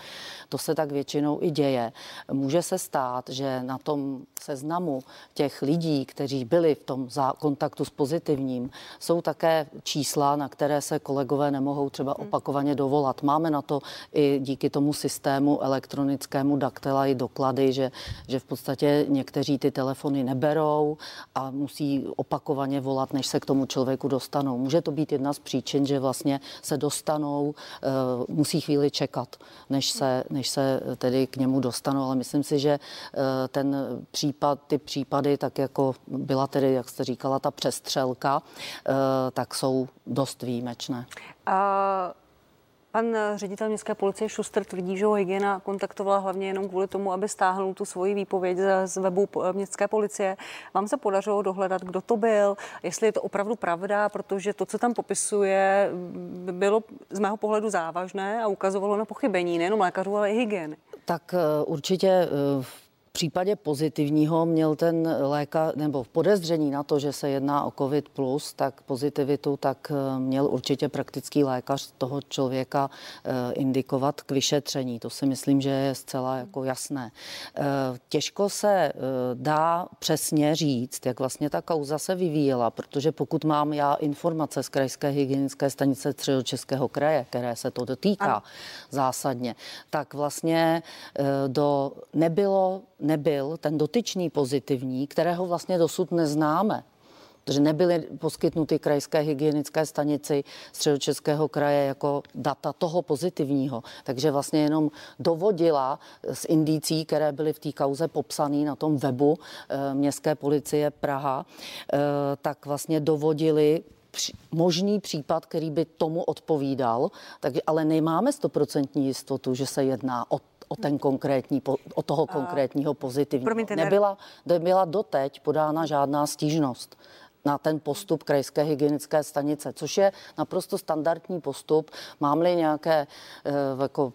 To se tak většinou i děje. Může se stát, že na tom seznamu těch lidí, kteří byli v tom kontaktu s pozitivním, jsou také čísla, na které se kolegové nemohou třeba hmm. opakovaně dovolat. Máme na to i díky tomu systému elektronickému daktela i doklady, že, že v podstatě někteří ty telefony neberou a musí opakovaně volat, než se k tomu člověku dostanou. Může to být jedna z příčin, že vlastně se dostanou, uh, musí chvíli čekat, než se, než se tedy k němu dostanou, ale myslím si, že uh, ten případ, ty případy, tak jako byla tedy, jak jste říkala, ta přestřelka, uh, tak jsou dost výjimečné. Uh... Pan ředitel městské policie Šuster tvrdí, že ho hygiena kontaktovala hlavně jenom kvůli tomu, aby stáhnul tu svoji výpověď z webu městské policie. Vám se podařilo dohledat, kdo to byl, jestli je to opravdu pravda, protože to, co tam popisuje, bylo z mého pohledu závažné a ukazovalo na pochybení nejenom lékařů, ale i hygieny. Tak eh, určitě eh, případě pozitivního měl ten lékař, nebo v podezření na to, že se jedná o COVID+, plus, tak pozitivitu, tak eh, měl určitě praktický lékař toho člověka eh, indikovat k vyšetření. To si myslím, že je zcela jako jasné. Eh, těžko se dá přesně říct, jak vlastně ta kauza se vyvíjela, protože pokud mám já informace z krajské hygienické stanice Středočeského kraje, které se to dotýká ano. zásadně, tak vlastně do nebylo nebyl ten dotyčný pozitivní, kterého vlastně dosud neznáme, protože nebyly poskytnuty krajské hygienické stanici středočeského kraje jako data toho pozitivního. Takže vlastně jenom dovodila z indicí, které byly v té kauze popsané na tom webu e, Městské policie Praha, e, tak vlastně dovodili možný případ, který by tomu odpovídal, tak, ale nemáme stoprocentní jistotu, že se jedná o o ten konkrétní, o toho konkrétního pozitivního. Promiňte, nebyla, nebyla doteď podána žádná stížnost na ten postup krajské hygienické stanice, což je naprosto standardní postup. Mám-li nějaké eh, jako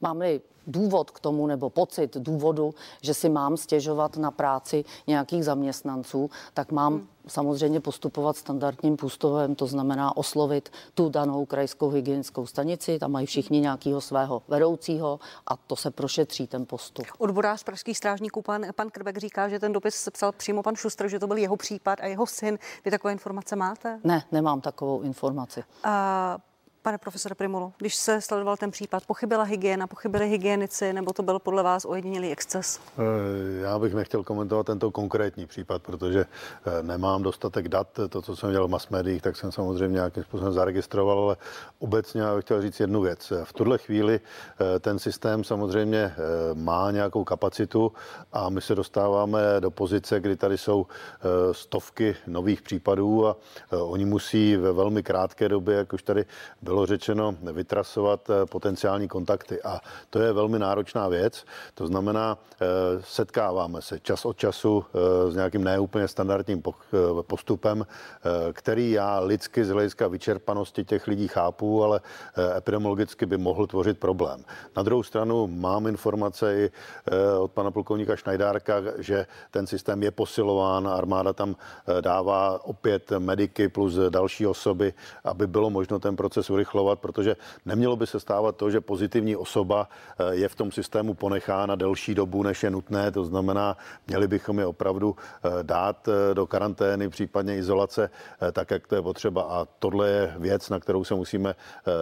mám-li důvod k tomu nebo pocit důvodu, že si mám stěžovat na práci nějakých zaměstnanců, tak mám hmm. samozřejmě postupovat standardním půstovem, to znamená oslovit tu danou krajskou hygienickou stanici, tam mají všichni nějakého svého vedoucího a to se prošetří ten postup. Odborář pražských strážníků pan, pan Krbek říká, že ten dopis sepsal přímo pan Šustr, že to byl jeho případ a jeho syn. Vy takové informace máte? Ne, nemám takovou informaci. A Pane profesore Primulu, když se sledoval ten případ, pochybila hygiena, pochybili hygienici, nebo to byl podle vás ojedinělý exces? Eh, já bych nechtěl komentovat tento konkrétní případ, protože eh, nemám dostatek dat. To, co jsem dělal v mass médiích, tak jsem samozřejmě nějakým způsobem zaregistroval, ale obecně já bych chtěl říct jednu věc. V tuhle chvíli eh, ten systém samozřejmě má nějakou kapacitu a my se dostáváme do pozice, kdy tady jsou stovky nových případů a oni musí ve velmi krátké době, jak už tady bylo bylo řečeno, vytrasovat eh, potenciální kontakty. A to je velmi náročná věc. To znamená, eh, setkáváme se čas od času eh, s nějakým neúplně standardním postupem, který já lidsky z hlediska vyčerpanosti těch lidí chápu, ale epidemiologicky by mohl tvořit problém. Na druhou stranu mám informace i od pana plukovníka Šnajdárka, že ten systém je posilován, armáda tam dává opět mediky plus další osoby, aby bylo možno ten proces urychlit urychlovat, protože nemělo by se stávat to, že pozitivní osoba eh, je v tom systému ponechána delší dobu, než je nutné. To znamená, měli bychom je opravdu eh, dát eh, do karantény, případně izolace, tak, jak to je potřeba. A tohle je věc, na kterou se musíme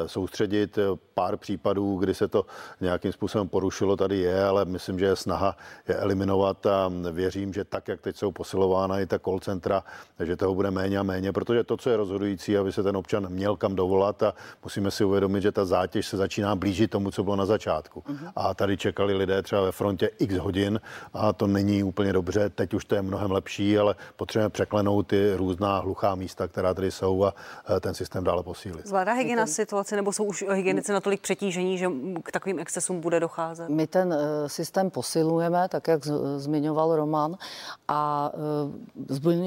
soustředit. Pár případů, kdy se to nějakým způsobem porušilo, tady je, ale myslím, že je snaha je eliminovat a věřím, že tak, jak teď jsou posilována i ta call centra, že toho bude méně a méně, protože to, co je rozhodující, aby se ten občan měl kam dovolat a musíme si uvědomit, že ta zátěž se začíná blížit tomu, co bylo na začátku. Uh-huh. A tady čekali lidé třeba ve frontě x hodin a to není úplně dobře. Teď už to je mnohem lepší, ale potřebujeme překlenout ty různá hluchá místa, která tady jsou a e, ten systém dále posílit. Zvládá hygiena situaci nebo jsou už hygienici natolik přetížení, že k takovým excesům bude docházet? My ten e, systém posilujeme, tak jak zmiňoval Roman, a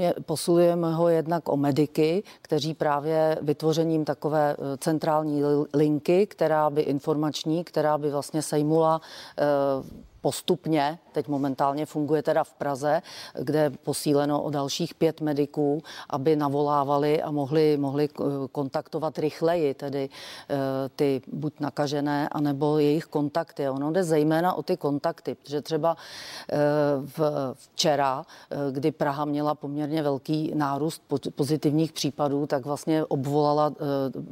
e, posilujeme ho jednak o mediky, kteří právě vytvořením takové centrální linky, která by informační, která by vlastně sejmula eh, postupně, teď momentálně funguje teda v Praze, kde je posíleno o dalších pět mediků, aby navolávali a mohli, mohli eh, kontaktovat rychleji, tedy eh, ty buď nakažené, anebo jejich kontakty. Ono jde zejména o ty kontakty, protože třeba eh, včera, kdy Praha měla poměrně velký nárůst pozitivních případů, tak vlastně obvolala,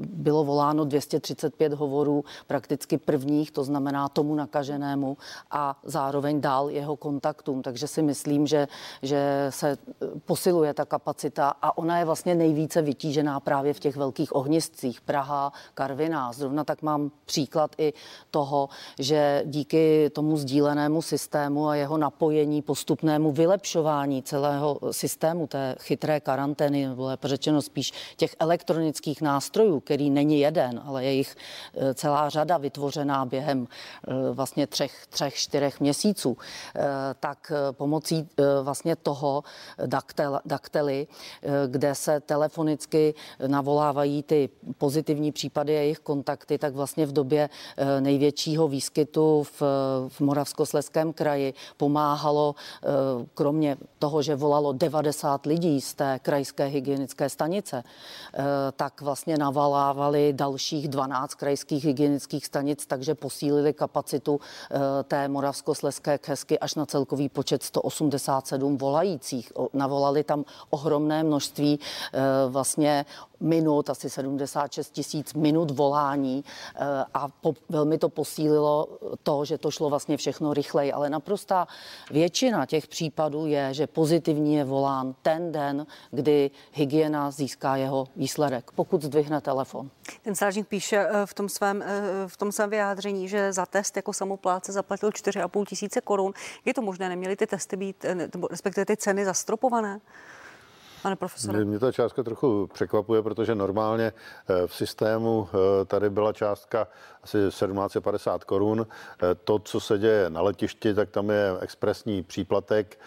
bylo voláno 235 hovorů prakticky prvních, to znamená tomu nakaženému a zároveň dál jeho kontaktům. Takže si myslím, že, že se eh, posiluje ta kapacita a ona je vlastně nejvíce vytížená právě v těch velkých ohniscích. Praha, Karviná. Zrovna tak mám příklad i toho, že díky tomu sdílenému systému a jeho napojení, postupnému vylepšování celého systému té chytré karantény, nebo lépe řečeno spíš těch elektronických nástrojů, který není jeden, ale je jich eh, celá řada vytvořená během eh, vlastně třech, třech čtyřech čtyřech měsíců, tak pomocí vlastně toho daktel, daktely, kde se telefonicky navolávají ty pozitivní případy a jejich kontakty, tak vlastně v době největšího výskytu v, v Moravskosleském kraji pomáhalo kromě toho, že volalo 90 lidí z té krajské hygienické stanice, tak vlastně navalávali dalších 12 krajských hygienických stanic, takže posílili kapacitu eh, té moravskosleské kresky až na celkový počet 187 volajících. Navolali tam ohromné množství eh, vlastně minut, asi 76 tisíc minut volání eh, a po, velmi to posílilo to, že to šlo vlastně všechno rychleji, ale naprostá většina těch případů je, že pozitivní je volán ten den, kdy hygiena získá jeho výsledek, pokud zdvihne telefon. Ten strážník píše eh, v tom svém, v tom svém vyjádření, že za test jako samopláce zaplatil 4,5 tisíce korun. Je to možné, neměly ty testy být, respektive ty ceny zastropované? pane profesore? Mě ta částka trochu překvapuje, protože normálně eh, v systému eh, tady byla částka asi 1750 korun. Eh, to, co se děje na letišti, tak tam je expresní příplatek,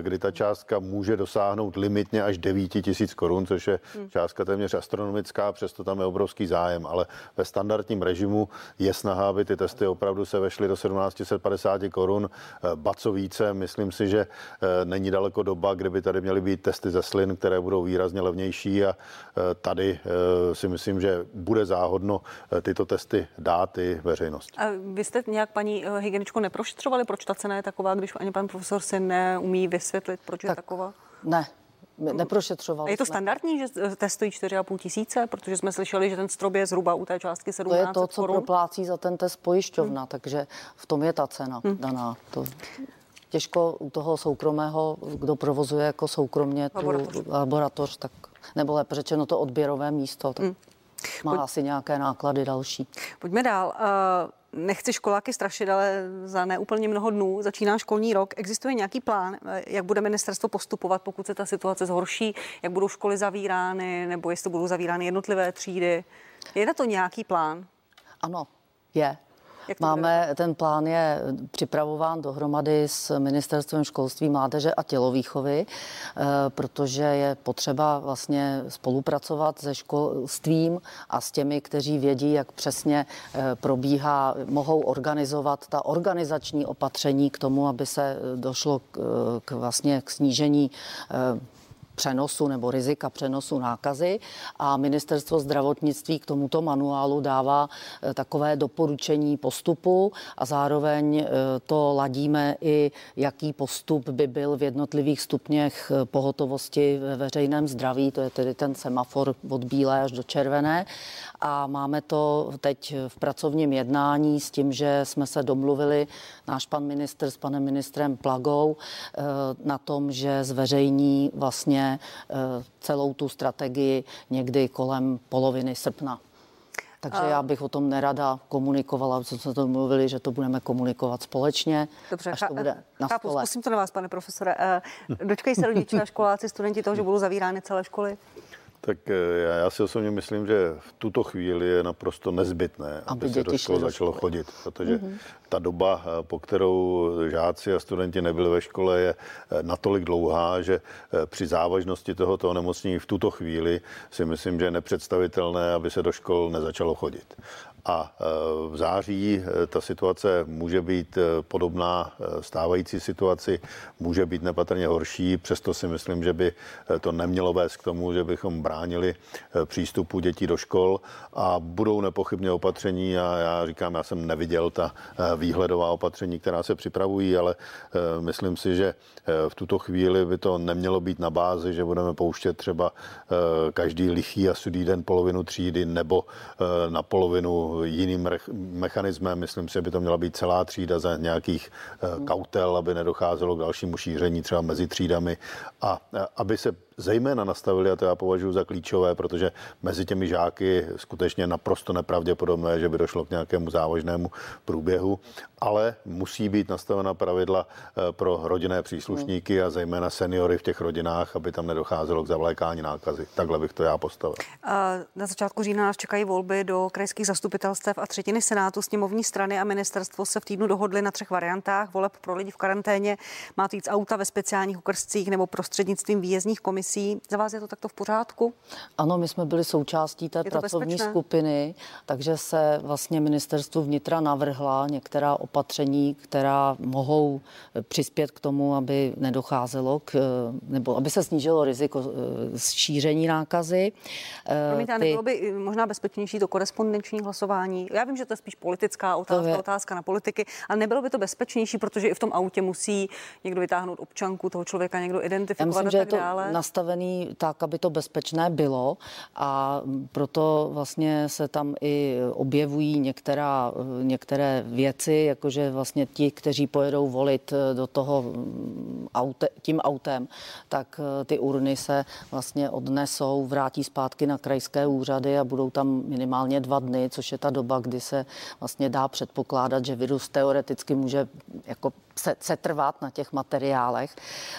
kdy ta částka může dosáhnout limitně až 9 tisíc korun, což je hmm. částka téměř astronomická, přesto tam je obrovský zájem, ale ve standardním režimu je snaha, aby ty testy opravdu se vešly do 1750 korun. Ba co více, myslím si, že není daleko doba, kdyby tady měly být testy ze slin, které budou výrazně levnější a tady si myslím, že bude záhodno tyto testy dát i veřejnost. A vy jste nějak paní hygieničko neprošetřovali, proč ta cena je taková, když ani pan profesor si neumí vysvětlit, proč tak, je taková? Ne, neprošetřovali. Je to standardní, že testují 4,5 tisíce, protože jsme slyšeli, že ten strop je zhruba u té částky 17 To je to, co korun. proplácí za ten test pojišťovna, hmm. takže v tom je ta cena hmm. daná. To těžko u toho soukromého, kdo provozuje jako soukromně tu laboratoř, laboratoř tak, nebo lépe řečeno to odběrové místo, tak hmm. Má Pojď... asi nějaké náklady další. Pojďme dál. Uh, nechci školáky strašit, ale za neúplně mnoho dnů začíná školní rok. Existuje nějaký plán, jak bude ministerstvo postupovat, pokud se ta situace zhorší, jak budou školy zavírány, nebo jestli budou zavírány jednotlivé třídy? Je na to nějaký plán? Ano, je. Máme, ten plán je připravován dohromady s Ministerstvem školství, mládeže a tělovýchovy, eh, protože je potřeba vlastně spolupracovat se školstvím a s těmi, kteří vědí, jak přesně eh, probíhá, mohou organizovat ta organizační opatření k tomu, aby se došlo k, k vlastně k snížení eh, přenosu nebo rizika přenosu nákazy. A ministerstvo zdravotnictví k tomuto manuálu dává eh, takové doporučení postupu. A zároveň eh, to ladíme i, jaký postup by byl v jednotlivých stupněch eh, pohotovosti ve veřejném zdraví, to je tedy ten semafor od bílé až do červené. A máme to teď v pracovním jednání s tím, že jsme se domluvili, náš pan minister s panem ministrem Plagou, na tom, že zveřejní vlastně Eh, celou tu strategii někdy kolem poloviny srpna. Takže já bych o tom nerada komunikovala, co jsme to mluvili, že to budeme komunikovat společně, Dobře, až to bude na chápu, stole. Zkusím to na vás, pane profesore. Eh, dočkej se rodiče a školáci, studenti toho, že budou zavírány celé školy? Tak eh, já, já si osobně myslím, že v tuto chvíli je naprosto nezbytné, aby, aby se do školy začalo chodit, protože mm-hmm. ta doba, eh, po kterou žáci a studenti nebyli ve škole, je eh, natolik dlouhá, že při závažnosti tohoto onemocnění v tuto chvíli si myslím, že je nepředstavitelné, aby se do škol nezačalo chodit. A e, v září e, ta situace může být e, podobná stávající situaci, může být nepatrně horší, přesto si myslím, že by to nemělo vést k tomu, že bychom bránili přístupu dětí do škol. A budou nepochybně opatření a já říkám, já jsem neviděl ta výhledová opatření, která se připravují, ale myslím si, že v tuto chvíli by to nemělo být na bázi, že budeme pouštět třeba každý lichý a sudý den polovinu třídy nebo na polovinu jiným mechanismem. Myslím si, že by to měla být celá třída za nějakých eh, kautel, aby nedocházelo k dalšímu šíření třeba mezi třídami a eh, aby se zejména nastavili, a to já považuji za klíčové, protože mezi těmi žáky skutečně naprosto nepravděpodobné, že by došlo k nějakému závažnému průběhu, ale musí být nastavena pravidla eh, pro rodinné příslušníky a zejména seniory v těch rodinách, aby tam nedocházelo k zavlékání nákazy. Takhle bych to já postavil. Na začátku října nás čekají volby do krajských zastupitelstev a třetiny Senátu. Sněmovní strany a ministerstvo se v týdnu dohodly na třech variantách voleb pro lidi v karanténě. Má to jít z auta ve speciálních ukrscích nebo prostřednictvím výjezdních komisí. Za vás je to takto v pořádku? Ano, my jsme byli součástí té pracovní bezpečné? skupiny, takže se vlastně ministerstvu vnitra navrhla některá opatření, která mohou přispět k tomu, aby nedocházelo k, nebo aby se snížilo riziko eh, šíření nákazy. Eh, Promiňte, Ty... nebylo by možná bezpečnější to korespondenční hlasování? Já vím, že to je spíš politická otázka, je... otázka na politiky, ale nebylo by to bezpečnější, protože i v tom autě musí někdo vytáhnout občanku toho člověka, někdo identifikovat Já myslím, a tak že je to dále. Nastavený tak, aby to bezpečné bylo a proto vlastně se tam i objevují některá, některé věci, jakože vlastně ti, kteří pojedou volit do toho mm, aute, tím autem, tak eh, ty urny se vlastně odnesou, vrátí zpátky na krajské úřady a budou tam minimálně dva dny, což je ta doba, kdy se vlastně dá předpokládat, že virus teoreticky může jako se, se trvat na těch materiálech.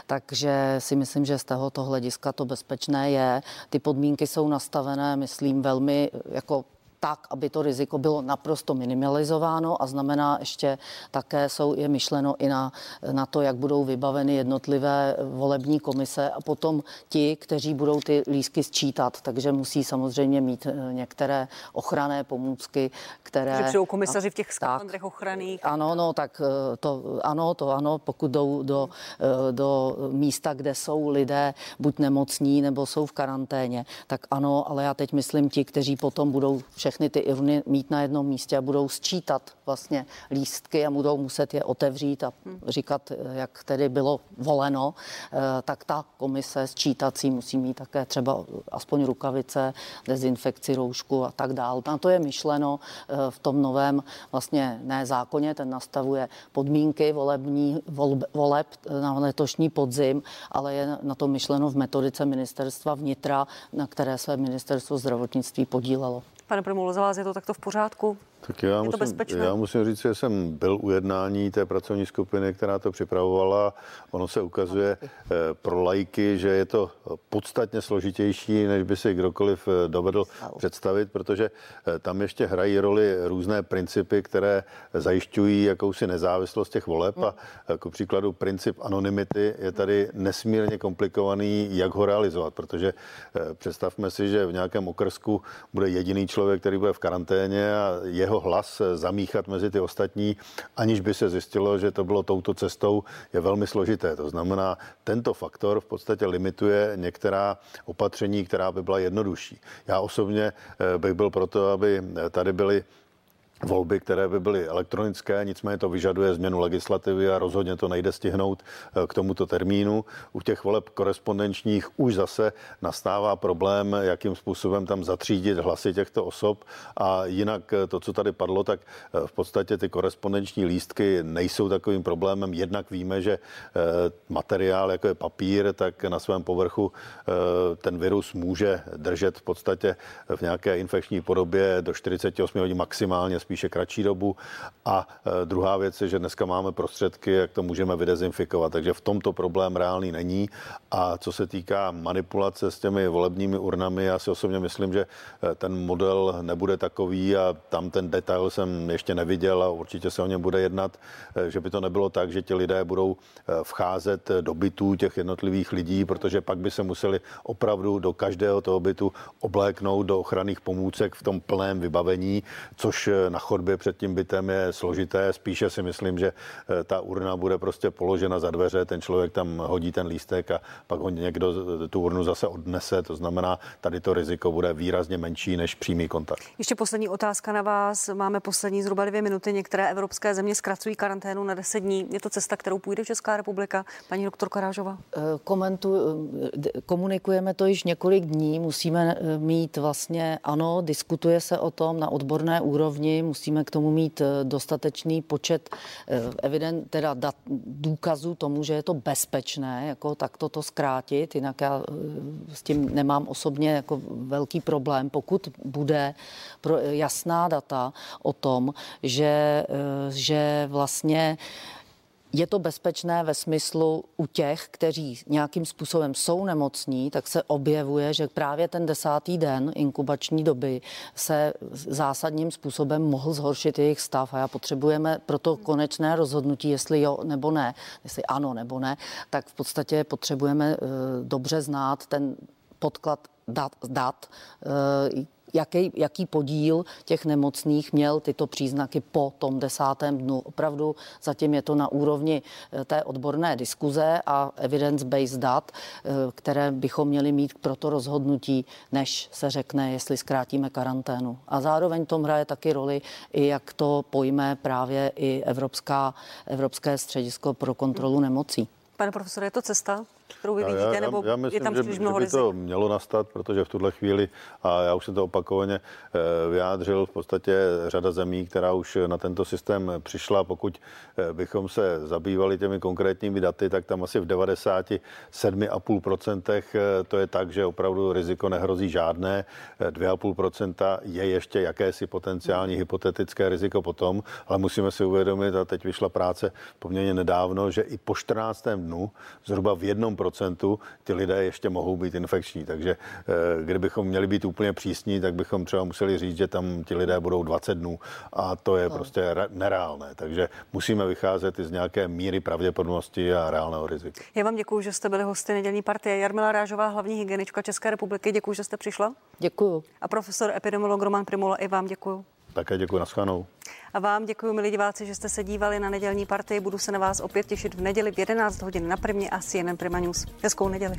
Takže si myslím, že z tohoto hlediska to bezpečné je. Ty podmínky jsou nastavené, myslím, velmi jako tak, aby to riziko bylo naprosto minimalizováno a znamená ještě také jsou, je myšleno i na, na to, jak budou vybaveny jednotlivé volební komise a potom ti, kteří budou ty lísky sčítat, takže musí samozřejmě mít eh, některé ochranné pomůcky, které... Že přijdou komisaři v těch skafandrech ochranných. Ano, no, tak eh, to ano, to ano, pokud jdou do, eh, do místa, kde jsou lidé buď nemocní nebo jsou v karanténě, tak ano, ale já teď myslím ti, kteří potom budou všechny všechny ty urny mít na jednom místě a budou sčítat vlastně lístky a budou muset je otevřít a říkat, jak tedy bylo voleno, eh, tak ta komise sčítací musí mít také třeba aspoň rukavice, dezinfekci, roušku a tak dál. Na to je myšleno eh, v tom novém vlastně ne zákoně, ten nastavuje podmínky volební, voleb na letošní podzim, ale je na to myšleno v metodice ministerstva vnitra, na které se ministerstvo zdravotnictví podílelo. Pane Primulo, za vás je to takto v pořádku? Tak já, musím, bezpečné? já musím říct, že jsem byl u jednání té pracovní skupiny, která to připravovala. Ono se ukazuje eh, pro lajky, že je to podstatně složitější, než by si kdokoliv eh, dovedl představit, protože eh, tam ještě hrají roli různé principy, které zajišťují jakousi nezávislost těch voleb. A jako příkladu princip anonymity je tady nesmírně komplikovaný, jak ho realizovat, protože představme si, že v nějakém okrsku bude jediný člověk, který bude v karanténě a jeho jeho hlas zamíchat mezi ty ostatní, aniž by se zjistilo, že to bylo touto cestou, je velmi složité. To znamená, tento faktor v podstatě limituje některá opatření, která by byla jednodušší. Já osobně eh, bych byl proto, aby tady byly volby, které by byly elektronické, nicméně to vyžaduje změnu legislativy a rozhodně to nejde stihnout eh, k tomuto termínu. U těch voleb korespondenčních už zase nastává problém, jakým způsobem tam zatřídit hlasy těchto osob a jinak eh, to, co tady padlo, tak eh, v podstatě ty korespondenční lístky nejsou takovým problémem. Jednak víme, že materiál, jako je papír, tak na svém povrchu ten virus může držet v podstatě v nějaké infekční podobě do 48 hodin maximálně spíše kratší dobu. A e, druhá věc je, že dneska máme prostředky, jak to můžeme vydezinfikovat, takže v tomto problém reálný není. A co se týká manipulace s těmi volebními urnami, já si osobně myslím, že e, ten model nebude takový a tam ten detail jsem ještě neviděl a určitě se o něm bude jednat, e, že by to nebylo tak, že ti lidé budou vcházet do bytů těch jednotlivých lidí, protože pak by se museli opravdu do každého toho bytu obléknout do ochranných pomůcek v tom plném vybavení, což na chodbě před tím bytem je složité. Spíše si myslím, že eh, ta urna bude prostě položena za dveře, ten člověk tam hodí ten lístek a pak ho někdo tu urnu zase odnese. To znamená, tady to riziko bude výrazně menší než přímý kontakt. Ještě poslední otázka na vás. Máme poslední zhruba dvě minuty. Některé evropské země zkracují karanténu na 10 dní. Je to cesta, kterou půjde Česká republika? Paní doktor Karážová. Eh, komentu, eh, komunikujeme to již několik dní. Musíme mít vlastně, ano, diskutuje se o tom na odborné úrovni musíme k tomu mít eh, dostatečný počet eh, evident, teda dat, důkazů tomu, že je to bezpečné, jako tak to zkrátit, jinak já s tím nemám osobně jako velký problém, pokud bude pro jasná data o tom, že, že vlastně je to bezpečné ve smyslu u těch, kteří nějakým způsobem jsou nemocní, tak se objevuje, že právě ten desátý den inkubační doby se zásadním způsobem mohl zhoršit jejich stav. A já potřebujeme proto konečné rozhodnutí, jestli jo nebo ne, jestli ano nebo ne, tak v podstatě potřebujeme uh, dobře znát ten podklad dat, dat uh, jaký, jaký podíl těch nemocných měl tyto příznaky po tom desátém dnu. Opravdu zatím je to na úrovni eh, té odborné diskuze a evidence-based dat, eh, které bychom měli mít pro to rozhodnutí, než se řekne, jestli zkrátíme karanténu. A zároveň tom hraje taky roli i jak to pojme právě i Evropská, Evropské středisko pro kontrolu nemocí. Pane profesore, je to cesta? Kterou vy vidíte, já, nebo já myslím, je tam že, příliš mnoho že by to mělo nastat, protože v tuhle chvíli, a já už jsem to opakovaně eh, vyjádřil, v podstatě řada zemí, která už na tento systém přišla, pokud eh, bychom se zabývali těmi konkrétními daty, tak tam asi v 97,5% eh, to je tak, že opravdu riziko nehrozí žádné, 2,5% je ještě jakési potenciální hypotetické riziko potom, ale musíme si uvědomit, a teď vyšla práce poměrně nedávno, že i po 14. dnu zhruba v jednom procentu ty lidé ještě mohou být infekční. Takže eh, kdybychom měli být úplně přísní, tak bychom třeba museli říct, že tam ti lidé budou 20 dnů a to je no. prostě nereálné. Takže musíme vycházet i z nějaké míry pravděpodobnosti a reálného rizika. Já vám děkuji, že jste byli hosty nedělní partie. Jarmila Rážová, hlavní hygienička České republiky. Děkuji, že jste přišla. Děkuji. A profesor epidemiolog Roman Primola, i vám děkuji. Také děkuji, naschledanou. A vám děkuji, milí diváci, že jste se dívali na nedělní partii. Budu se na vás opět těšit v neděli v 11 hodin na Primě a CNN Prima News. Hezkou neděli.